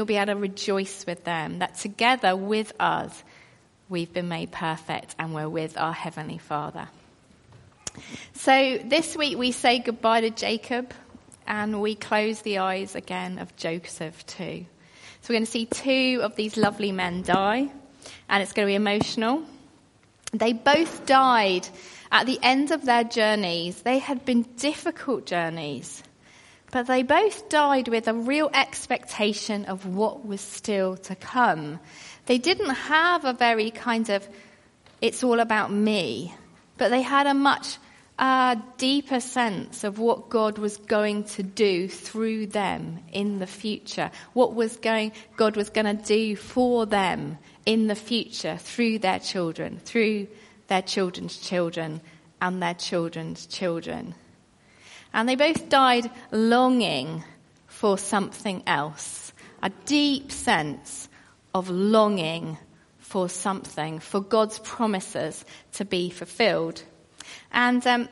we'll be able to rejoice with them, that together with us, we've been made perfect and we're with our Heavenly Father. So this week we say goodbye to Jacob and we close the eyes again of Joseph too. So we're going to see two of these lovely men die and it's going to be emotional. They both died at the end of their journeys. They had been difficult journeys. But they both died with a real expectation of what was still to come. They didn't have a very kind of, it's all about me, but they had a much uh, deeper sense of what God was going to do through them in the future. What was going, God was going to do for them in the future through their children, through their children's children and their children's children. And they both died longing for something else, a deep sense of longing for something, for God's promises to be fulfilled. And um,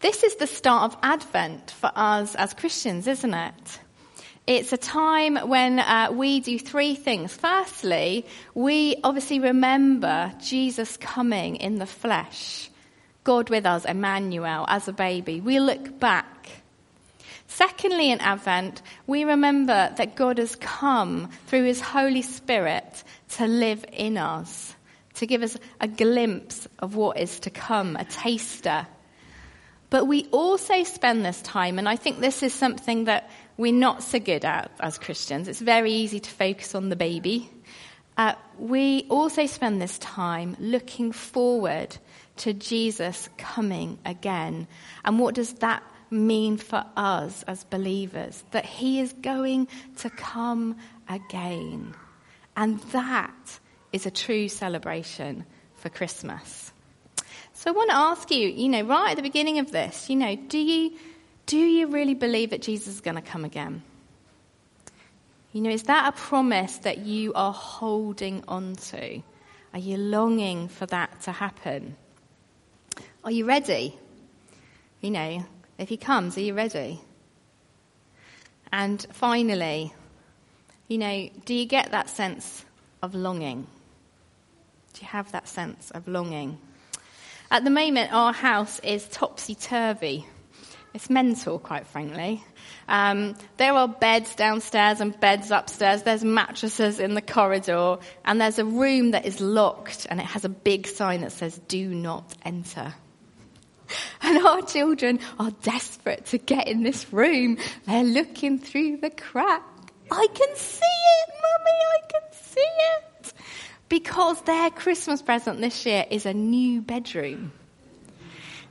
this is the start of Advent for us as Christians, isn't it? It's a time when uh, we do three things. Firstly, we obviously remember Jesus coming in the flesh. God with us, Emmanuel, as a baby. We look back. Secondly, in Advent, we remember that God has come through his Holy Spirit to live in us, to give us a glimpse of what is to come, a taster. But we also spend this time, and I think this is something that we're not so good at as Christians. It's very easy to focus on the baby. Uh, we also spend this time looking forward to Jesus coming again. And what does that mean for us as believers? That he is going to come again. And that is a true celebration for Christmas. So I want to ask you, you know, right at the beginning of this, you know, do you, do you really believe that Jesus is going to come again? You know, is that a promise that you are holding on to? Are you longing for that to happen? Are you ready? You know, if he comes, are you ready? And finally, you know, do you get that sense of longing? Do you have that sense of longing? At the moment, our house is topsy turvy. It's mental, quite frankly. Um, there are beds downstairs and beds upstairs. There's mattresses in the corridor, and there's a room that is locked, and it has a big sign that says "Do not enter." And our children are desperate to get in this room. They're looking through the crack. I can see it, mummy, I can see it. Because their Christmas present this year is a new bedroom.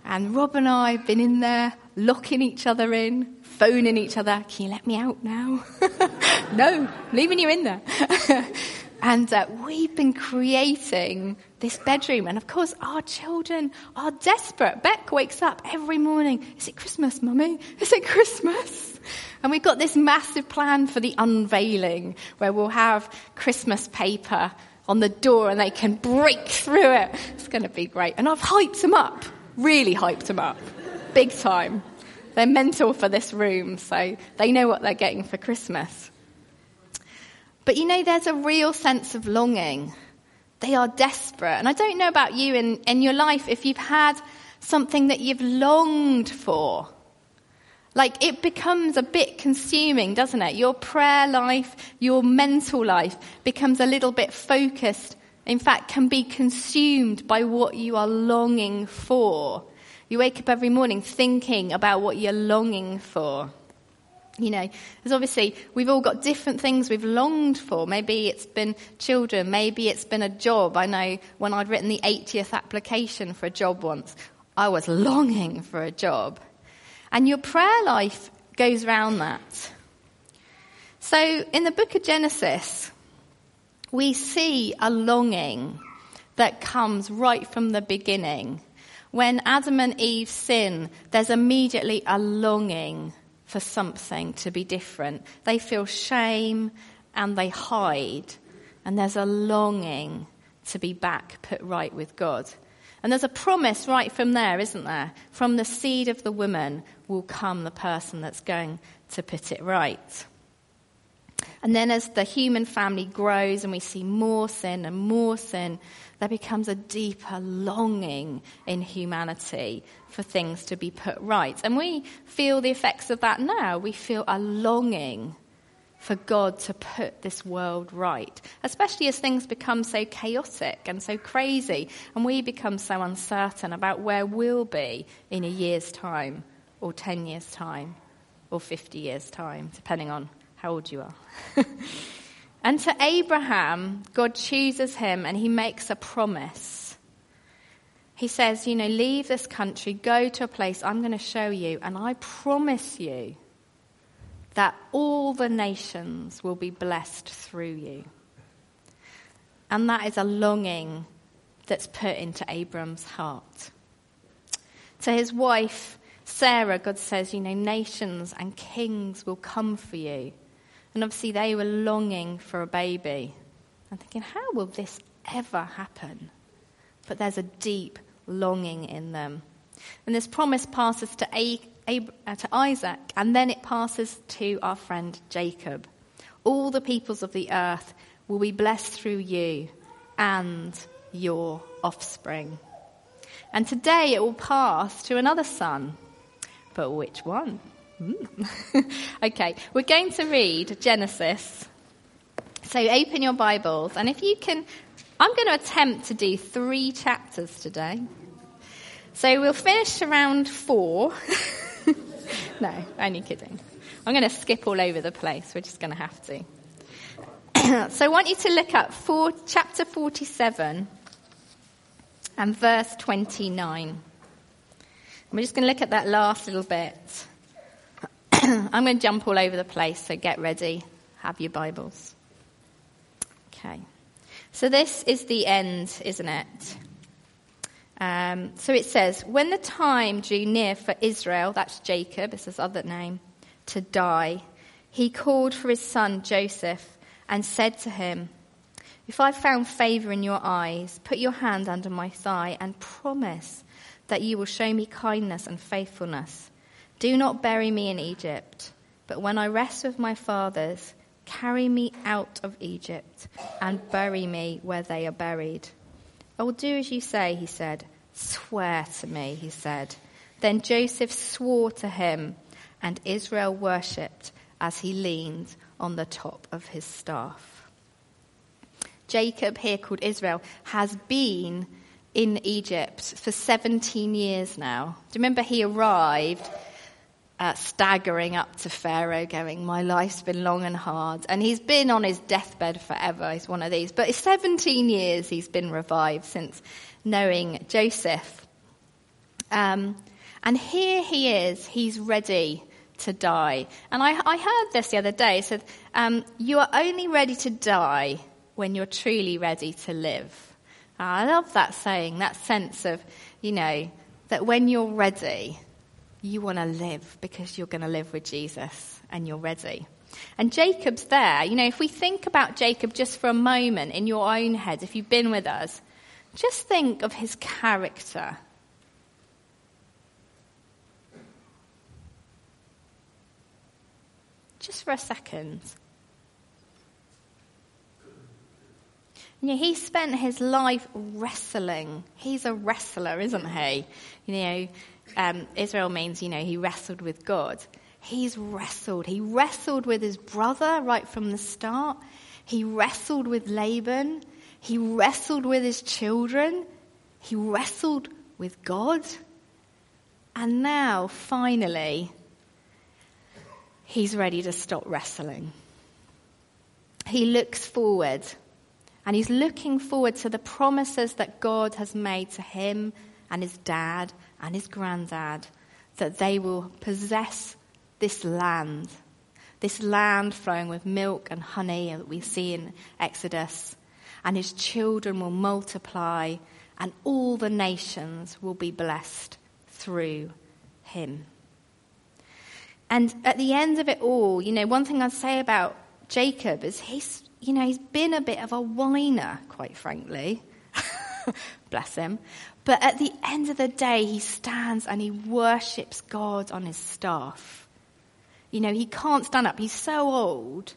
And Rob and I have been in there, locking each other in, phoning each other. Can you let me out now? no, leaving you in there. And uh, we've been creating this bedroom. And of course, our children are desperate. Beck wakes up every morning. Is it Christmas, mummy? Is it Christmas? And we've got this massive plan for the unveiling where we'll have Christmas paper on the door and they can break through it. It's going to be great. And I've hyped them up. Really hyped them up. Big time. They're mental for this room, so they know what they're getting for Christmas. But you know, there's a real sense of longing. They are desperate. And I don't know about you in, in your life if you've had something that you've longed for. Like it becomes a bit consuming, doesn't it? Your prayer life, your mental life becomes a little bit focused. In fact, can be consumed by what you are longing for. You wake up every morning thinking about what you're longing for. You know, there's obviously, we've all got different things we've longed for. Maybe it's been children, maybe it's been a job. I know when I'd written the 80th application for a job once, I was longing for a job. And your prayer life goes around that. So in the book of Genesis, we see a longing that comes right from the beginning. When Adam and Eve sin, there's immediately a longing for something to be different. They feel shame and they hide. And there's a longing to be back, put right with God. And there's a promise right from there, isn't there? From the seed of the woman will come the person that's going to put it right. And then as the human family grows and we see more sin and more sin, there becomes a deeper longing in humanity for things to be put right. And we feel the effects of that now. We feel a longing for God to put this world right, especially as things become so chaotic and so crazy, and we become so uncertain about where we'll be in a year's time, or 10 years' time, or 50 years' time, depending on how old you are. and to Abraham, God chooses him and he makes a promise. He says, You know, leave this country, go to a place I'm going to show you, and I promise you that all the nations will be blessed through you. And that is a longing that's put into Abram's heart. To his wife, Sarah, God says, You know, nations and kings will come for you. And obviously, they were longing for a baby. I'm thinking, how will this ever happen? But there's a deep longing in them. And this promise passes to, a- Ab- uh, to Isaac, and then it passes to our friend Jacob. All the peoples of the earth will be blessed through you and your offspring. And today it will pass to another son. But which one? Mm. okay, we're going to read Genesis. So open your Bibles, and if you can, I'm going to attempt to do three chapters today. So we'll finish around four. no, only kidding. I'm going to skip all over the place. We're just going to have to. so I want you to look at four, chapter 47 and verse 29. We're just going to look at that last little bit. I'm going to jump all over the place, so get ready. Have your Bibles. Okay. So this is the end, isn't it? Um, so it says, when the time drew near for Israel, that's Jacob, it's his other name, to die, he called for his son Joseph and said to him, If I've found favor in your eyes, put your hand under my thigh and promise that you will show me kindness and faithfulness. Do not bury me in Egypt, but when I rest with my fathers, carry me out of Egypt and bury me where they are buried. I will do as you say, he said. Swear to me, he said. Then Joseph swore to him, and Israel worshipped as he leaned on the top of his staff. Jacob, here called Israel, has been in Egypt for 17 years now. Do you remember he arrived uh, staggering up to Pharaoh, going, My life's been long and hard. And he's been on his deathbed forever. He's one of these. But it's 17 years he's been revived since knowing Joseph. Um, and here he is, he's ready to die. And I, I heard this the other day. It said, um, You are only ready to die when you're truly ready to live. I love that saying, that sense of, you know, that when you're ready, you want to live because you're going to live with Jesus and you're ready. And Jacob's there. You know, if we think about Jacob just for a moment in your own head, if you've been with us, just think of his character. Just for a second. You know, he spent his life wrestling. He's a wrestler, isn't he? You know, um, Israel means, you know, he wrestled with God. He's wrestled. He wrestled with his brother right from the start. He wrestled with Laban. He wrestled with his children. He wrestled with God. And now, finally, he's ready to stop wrestling. He looks forward and he's looking forward to the promises that God has made to him and his dad and his granddad that they will possess this land, this land flowing with milk and honey that we see in Exodus, and his children will multiply, and all the nations will be blessed through him. And at the end of it all, you know, one thing I'd say about Jacob is he's, you know, he's been a bit of a whiner, quite frankly. Bless him. But at the end of the day, he stands and he worships God on his staff. You know, he can't stand up. He's so old.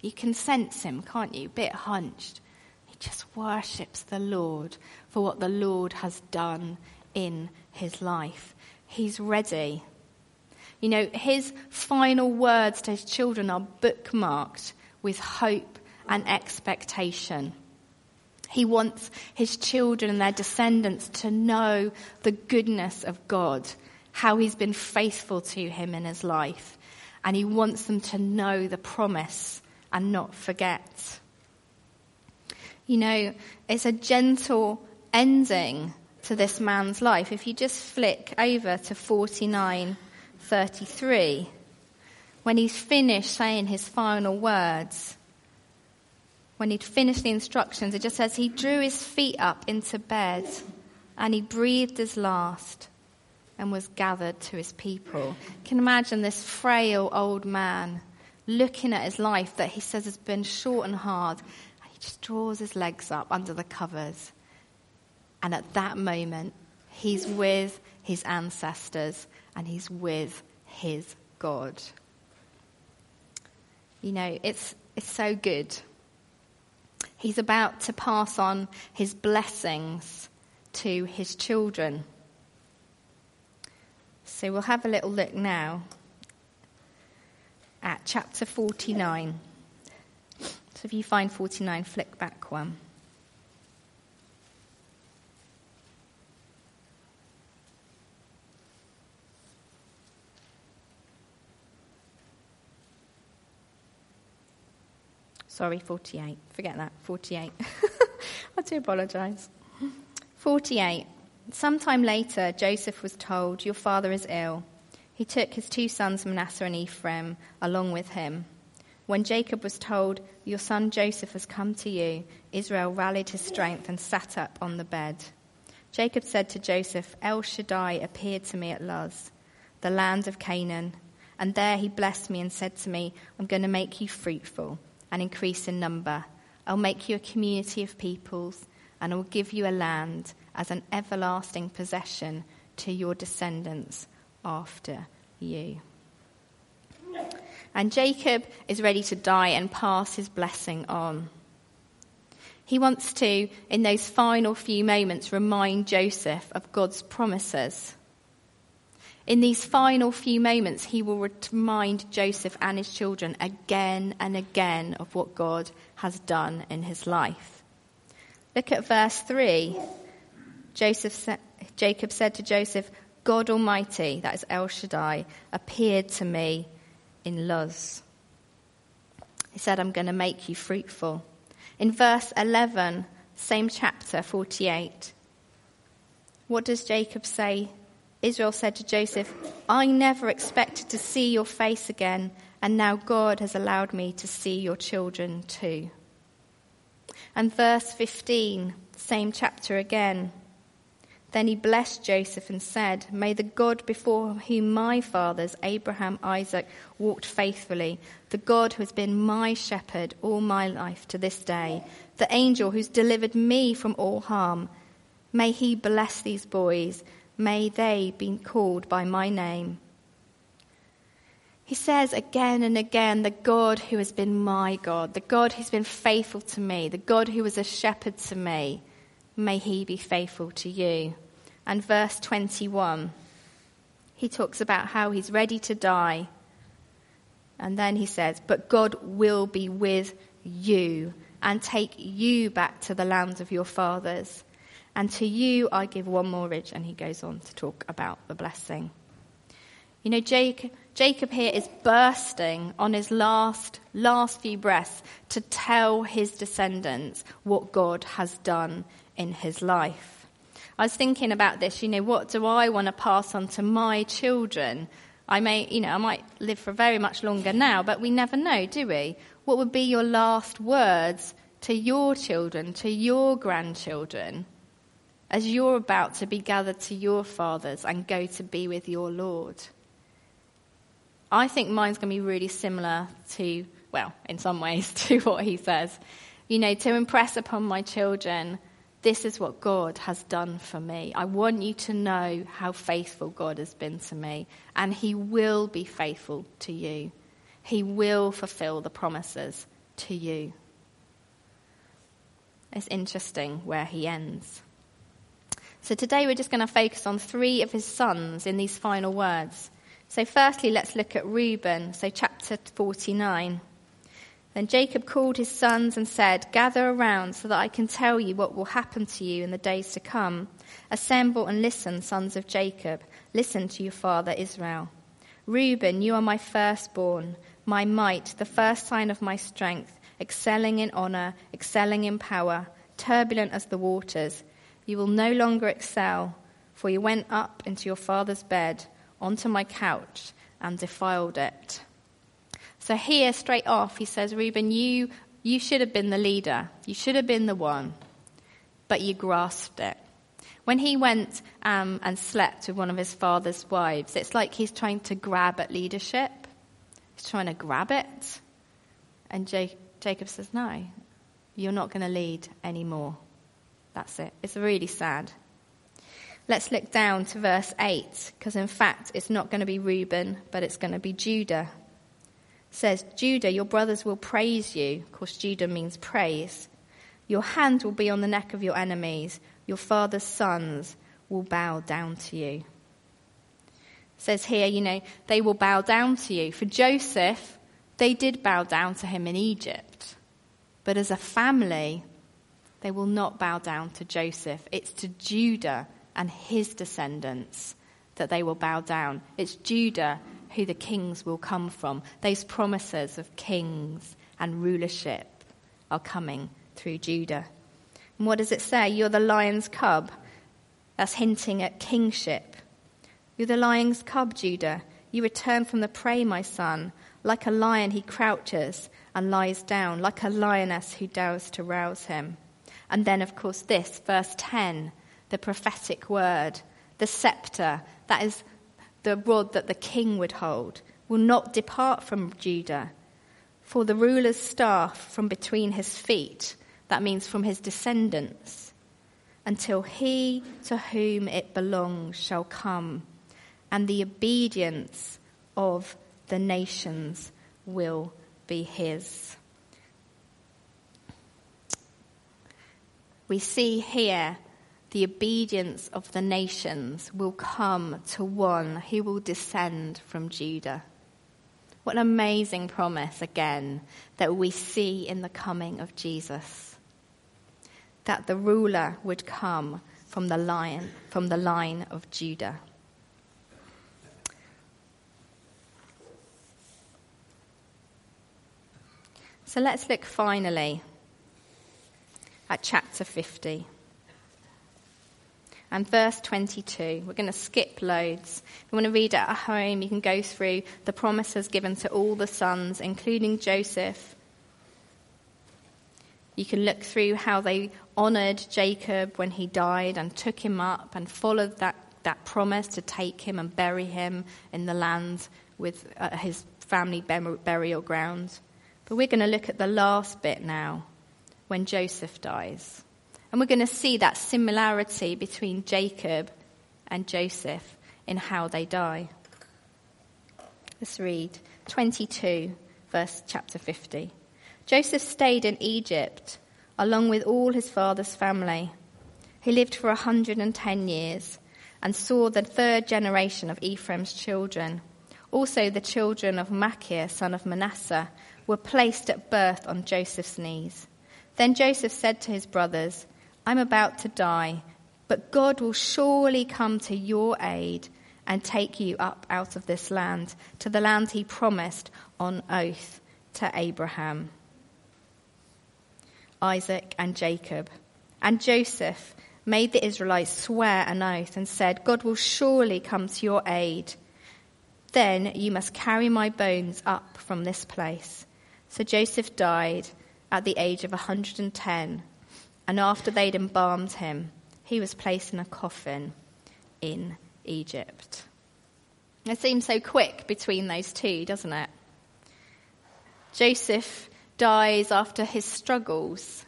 You can sense him, can't you? A bit hunched. He just worships the Lord for what the Lord has done in his life. He's ready. You know, his final words to his children are bookmarked with hope and expectation. He wants his children and their descendants to know the goodness of God, how he's been faithful to him in his life. And he wants them to know the promise and not forget. You know, it's a gentle ending to this man's life. If you just flick over to 49:33, when he's finished saying his final words, when he'd finished the instructions, it just says he drew his feet up into bed and he breathed his last and was gathered to his people. You can imagine this frail old man looking at his life that he says has been short and hard. And he just draws his legs up under the covers. And at that moment, he's with his ancestors and he's with his God. You know, it's, it's so good He's about to pass on his blessings to his children. So we'll have a little look now at chapter 49. So if you find 49, flick back one. Sorry, 48. Forget that. 48. I do apologise. 48. Sometime later, Joseph was told, Your father is ill. He took his two sons, Manasseh and Ephraim, along with him. When Jacob was told, Your son Joseph has come to you, Israel rallied his strength and sat up on the bed. Jacob said to Joseph, El Shaddai appeared to me at Luz, the land of Canaan, and there he blessed me and said to me, I'm going to make you fruitful and increase in number. I'll make you a community of peoples, and I will give you a land as an everlasting possession to your descendants after you. And Jacob is ready to die and pass his blessing on. He wants to, in those final few moments, remind Joseph of God's promises. In these final few moments, he will remind Joseph and his children again and again of what God has done in his life. Look at verse 3. Joseph sa- Jacob said to Joseph, God Almighty, that is El Shaddai, appeared to me in Luz. He said, I'm going to make you fruitful. In verse 11, same chapter, 48, what does Jacob say Israel said to Joseph, I never expected to see your face again, and now God has allowed me to see your children too. And verse 15, same chapter again. Then he blessed Joseph and said, May the God before whom my fathers, Abraham, Isaac, walked faithfully, the God who has been my shepherd all my life to this day, the angel who's delivered me from all harm, may he bless these boys may they be called by my name. He says again and again, the God who has been my God, the God who's been faithful to me, the God who was a shepherd to me, may he be faithful to you. And verse 21, he talks about how he's ready to die. And then he says, But God will be with you and take you back to the land of your fathers and to you I give one more ridge. And he goes on to talk about the blessing. You know, Jacob, Jacob here is bursting on his last, last few breaths to tell his descendants what God has done in his life. I was thinking about this, you know, what do I want to pass on to my children? I may, you know, I might live for very much longer now, but we never know, do we? What would be your last words to your children, to your grandchildren? As you're about to be gathered to your fathers and go to be with your Lord. I think mine's going to be really similar to, well, in some ways, to what he says. You know, to impress upon my children, this is what God has done for me. I want you to know how faithful God has been to me, and he will be faithful to you. He will fulfill the promises to you. It's interesting where he ends. So today we're just going to focus on three of his sons in these final words. So, firstly, let's look at Reuben. So, chapter 49. Then Jacob called his sons and said, Gather around so that I can tell you what will happen to you in the days to come. Assemble and listen, sons of Jacob. Listen to your father Israel. Reuben, you are my firstborn, my might, the first sign of my strength, excelling in honor, excelling in power, turbulent as the waters. You will no longer excel, for you went up into your father's bed, onto my couch, and defiled it. So here, straight off, he says, Reuben, you, you should have been the leader. You should have been the one, but you grasped it. When he went um, and slept with one of his father's wives, it's like he's trying to grab at leadership. He's trying to grab it. And Jacob says, No, you're not going to lead anymore. That's it. It's really sad. Let's look down to verse 8, because in fact, it's not going to be Reuben, but it's going to be Judah says, Judah, your brothers will praise you. Of course, Judah means praise. Your hand will be on the neck of your enemies. Your father's sons will bow down to you. It says here, you know, they will bow down to you. For Joseph, they did bow down to him in Egypt. But as a family, they will not bow down to Joseph. It's to Judah and his descendants that they will bow down. It's Judah who the kings will come from. Those promises of kings and rulership are coming through Judah. And what does it say? You're the lion's cub. That's hinting at kingship. You're the lion's cub, Judah. You return from the prey, my son. Like a lion, he crouches and lies down, like a lioness who dares to rouse him. And then, of course, this, verse 10, the prophetic word, the scepter, that is the rod that the king would hold, will not depart from Judah. For the ruler's staff from between his feet, that means from his descendants, until he to whom it belongs shall come, and the obedience of the nations will be his. We see here the obedience of the nations will come to one who will descend from Judah. What an amazing promise, again, that we see in the coming of Jesus. That the ruler would come from the lion, from the line of Judah. So let's look finally at chapter 50 and verse 22. We're going to skip loads. If you want to read it at home, you can go through the promises given to all the sons, including Joseph. You can look through how they honoured Jacob when he died and took him up and followed that, that promise to take him and bury him in the land with uh, his family burial grounds. But we're going to look at the last bit now when Joseph dies. And we're going to see that similarity between Jacob and Joseph in how they die. Let's read 22, verse chapter 50. Joseph stayed in Egypt along with all his father's family. He lived for 110 years and saw the third generation of Ephraim's children. Also, the children of Machir, son of Manasseh, were placed at birth on Joseph's knees. Then Joseph said to his brothers, I'm about to die, but God will surely come to your aid and take you up out of this land to the land he promised on oath to Abraham, Isaac, and Jacob. And Joseph made the Israelites swear an oath and said, God will surely come to your aid. Then you must carry my bones up from this place. So Joseph died at the age of 110 and after they'd embalmed him, he was placed in a coffin in Egypt. It seems so quick between those two, doesn't it? Joseph dies after his struggles.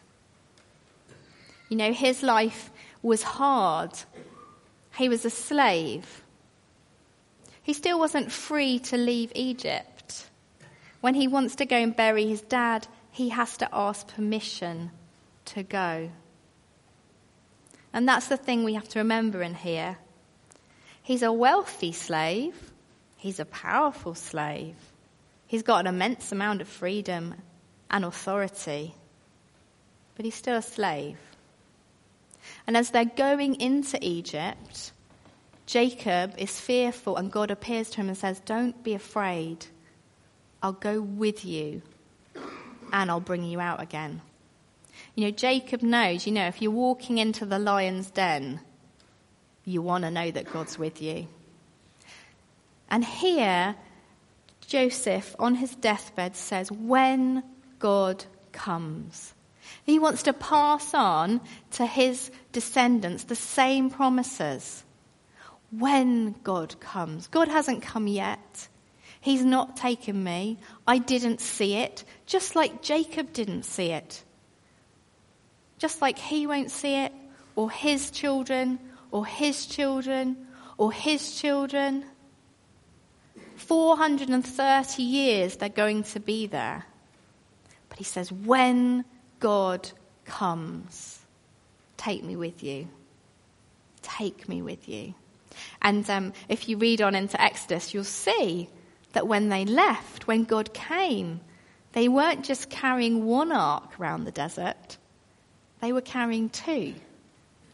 You know, his life was hard. He was a slave. He still wasn't free to leave Egypt. When he wants to go and bury his dad, he has to ask permission to go. And that's the thing we have to remember in here. He's a wealthy slave, he's a powerful slave, he's got an immense amount of freedom and authority, but he's still a slave. And as they're going into Egypt, Jacob is fearful, and God appears to him and says, Don't be afraid. I'll go with you, and I'll bring you out again. You know, Jacob knows, you know, if you're walking into the lion's den, you want to know that God's with you. And here, Joseph, on his deathbed, says, When God comes. He wants to pass on to his descendants the same promises. When God comes. God hasn't come yet. He's not taken me. I didn't see it, just like Jacob didn't see it. Just like he won't see it, or his children, or his children, or his children. 430 years they're going to be there. But he says, when God comes, take me with you. Take me with you. And um, if you read on into Exodus, you'll see that when they left, when God came, they weren't just carrying one ark around the desert, they were carrying two.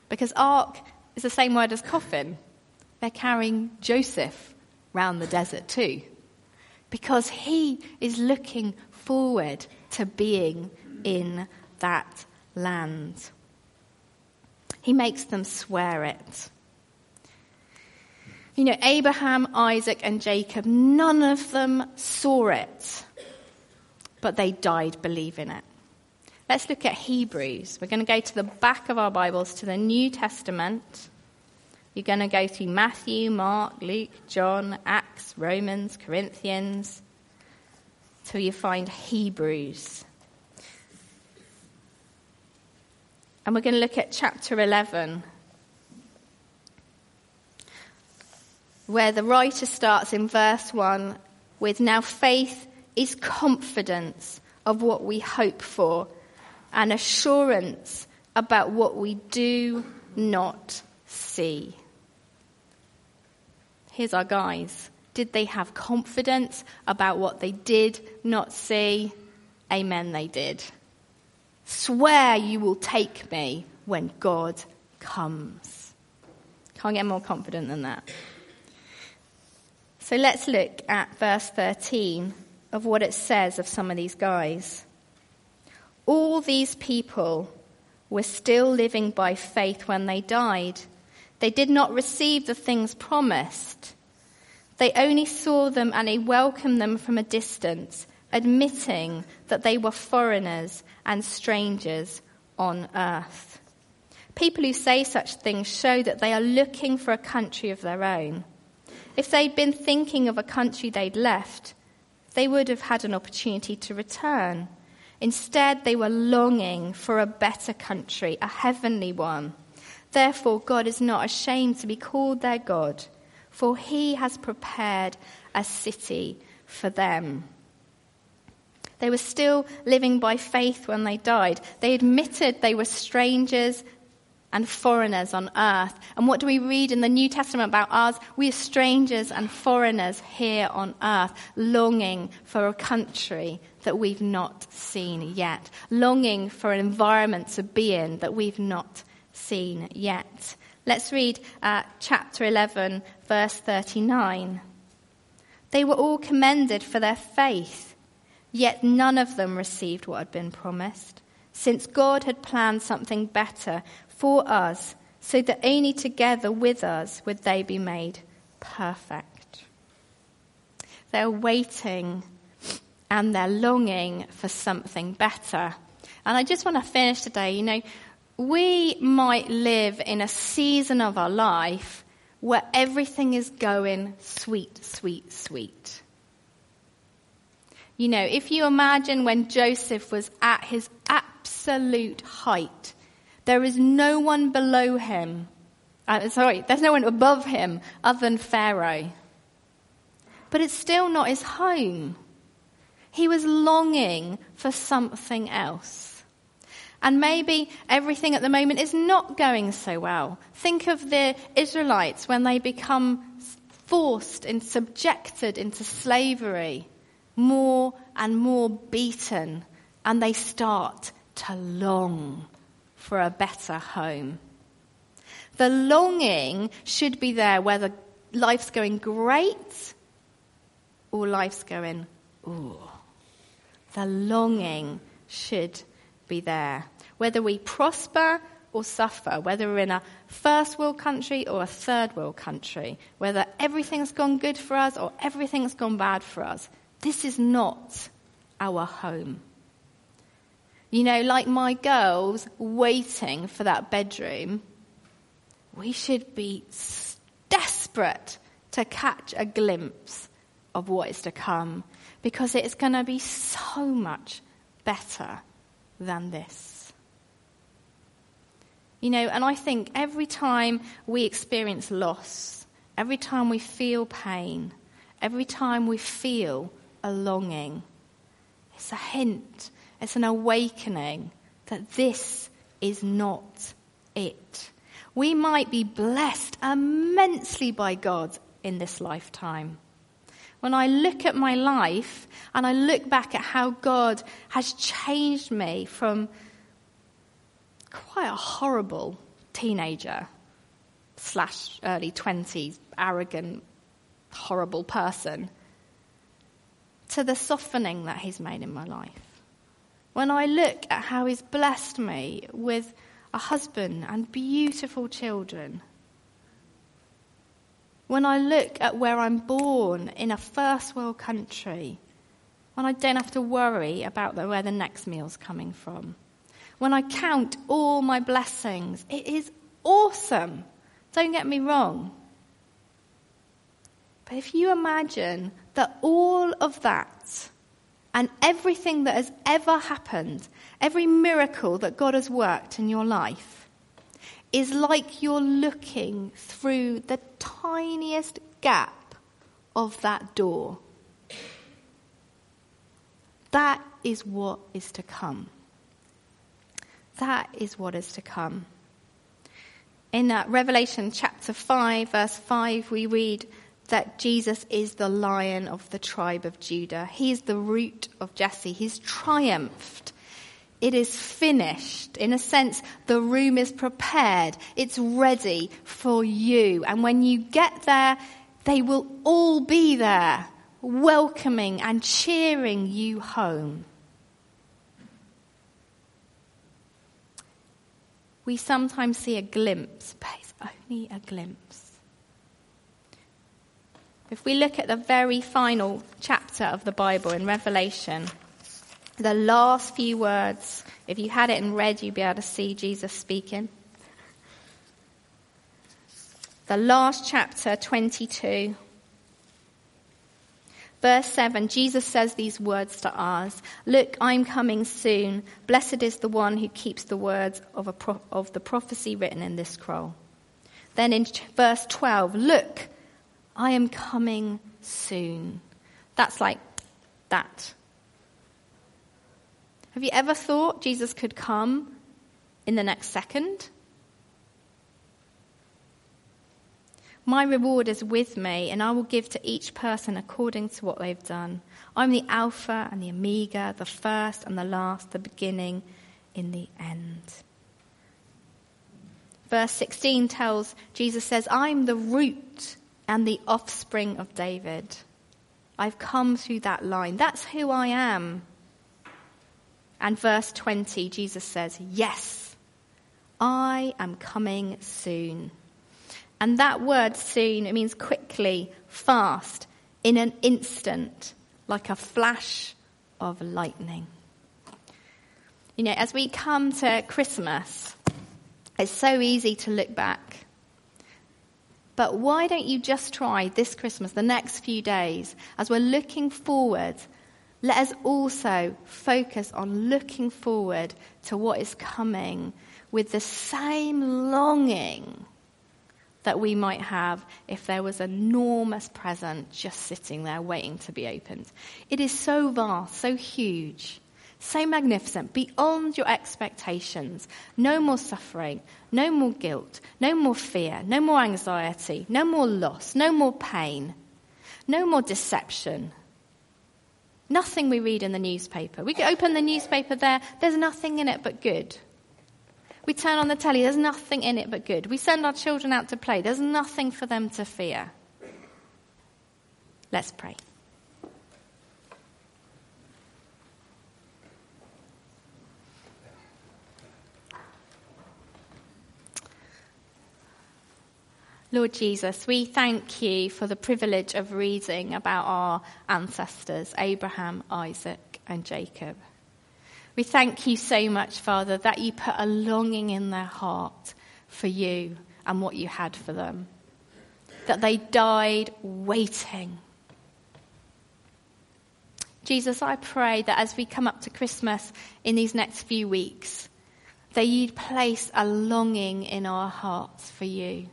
Because ark is the same word as coffin. They're carrying Joseph round the desert too. Because he is looking forward to being in that land. He makes them swear it. You know, Abraham, Isaac, and Jacob, none of them saw it, but they died believing it. Let's look at Hebrews. We're going to go to the back of our Bibles to the New Testament. You're going to go through Matthew, Mark, Luke, John, Acts, Romans, Corinthians, till you find Hebrews. And we're going to look at chapter 11, where the writer starts in verse 1 with Now faith is confidence of what we hope for and assurance about what we do not see. Here's our guys. Did they have confidence about what they did not see? Amen, they did. Swear you will take me when God comes. Can't get more confident than that. So let's look at verse 13 of what it says of some of these guys all these people were still living by faith when they died. They did not receive the things promised. They only saw them and they welcomed them from a distance, admitting that they were foreigners and strangers on earth. People who say such things show that they are looking for a country of their own. If they'd been thinking of a country they'd left, they would have had an opportunity to return. Instead, they were longing for a better country, a heavenly one. Therefore, God is not ashamed to be called their God, for he has prepared a city for them. They were still living by faith when they died. They admitted they were strangers and foreigners on earth. And what do we read in the New Testament about us? We are strangers and foreigners here on earth, longing for a country that we've not seen yet, longing for an environment to be in that we've not seen yet. Let's read uh, chapter 11, verse 39. They were all commended for their faith, yet none of them received what had been promised, since God had planned something better for us, so that only together with us would they be made perfect. They're waiting and they're longing for something better. And I just want to finish today, you know, we might live in a season of our life where everything is going sweet, sweet, sweet. You know, if you imagine when Joseph was at his absolute height, there is no one below him. Uh, sorry, there's no one above him other than Pharaoh. But it's still not his home. He was longing for something else. And maybe everything at the moment is not going so well. Think of the Israelites when they become forced and subjected into slavery, more and more beaten, and they start to long for a better home. The longing should be there whether life's going great or life's going, ooh. The longing should be there. Whether we prosper or suffer, whether we're in a first world country or a third world country, whether everything's gone good for us or everything's gone bad for us, this is not our home. You know, like my girls waiting for that bedroom, we should be desperate to catch a glimpse of what is to come because it's going to be so much better than this. You know, and I think every time we experience loss, every time we feel pain, every time we feel a longing, it's a hint it's an awakening that this is not it. We might be blessed immensely by God in this lifetime. When I look at my life and I look back at how God has changed me from quite a horrible teenager slash early 20s, arrogant, horrible person, to the softening that He's made in my life when I look at how He's blessed me with a husband and beautiful children, when I look at where I'm born in a first world country, when I don't have to worry about where the next meal's coming from, when I count all my blessings, it is awesome. Don't get me wrong. But if you imagine that all of that and everything that has ever happened, every miracle that God has worked in your life, is like you're looking through the tiniest gap of that door. That is what is to come. That is what is to come. In uh, Revelation chapter 5, verse 5, we read, that Jesus is the lion of the tribe of Judah. He is the root of Jesse. He's triumphed. It is finished. In a sense, the room is prepared. It's ready for you. And when you get there, they will all be there, welcoming and cheering you home. We sometimes see a glimpse, but it's only a glimpse. If we look at the very final chapter of the Bible in Revelation, the last few words, if you had it in red, you'd be able to see Jesus speaking. The last chapter, 22. Verse 7, Jesus says these words to us Look, I'm coming soon. Blessed is the one who keeps the words of, pro- of the prophecy written in this scroll. Then in verse 12, Look, I am coming soon. That's like that. Have you ever thought Jesus could come in the next second? My reward is with me, and I will give to each person according to what they've done. I'm the Alpha and the Omega, the first and the last, the beginning in the end. Verse 16 tells, Jesus says, I'm the root and the offspring of David. I've come through that line. That's who I am. And verse 20, Jesus says, Yes, I am coming soon. And that word soon, it means quickly, fast, in an instant, like a flash of lightning. You know, as we come to Christmas, it's so easy to look back but why don't you just try this Christmas, the next few days, as we're looking forward? Let us also focus on looking forward to what is coming with the same longing that we might have if there was an enormous present just sitting there waiting to be opened. It is so vast, so huge, so magnificent, beyond your expectations. No more suffering, no more guilt, no more fear, no more anxiety, no more loss, no more pain, no more deception. Nothing we read in the newspaper. We open the newspaper there, there's nothing in it but good. We turn on the telly, there's nothing in it but good. We send our children out to play, there's nothing for them to fear. Let's pray. Lord Jesus, we thank you for the privilege of reading about our ancestors, Abraham, Isaac, and Jacob. We thank you so much, Father, that you put a longing in their heart for you and what you had for them. That they died waiting. Jesus, I pray that as we come up to Christmas in these next few weeks, that you'd place a longing in our hearts for you.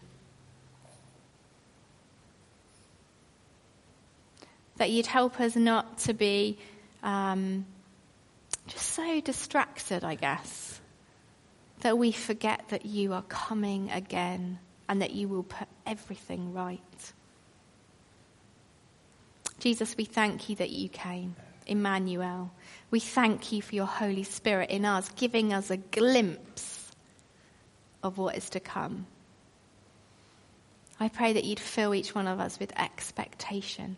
That you'd help us not to be um, just so distracted, I guess, that we forget that you are coming again and that you will put everything right. Jesus, we thank you that you came, Emmanuel. We thank you for your Holy Spirit in us, giving us a glimpse of what is to come. I pray that you'd fill each one of us with expectation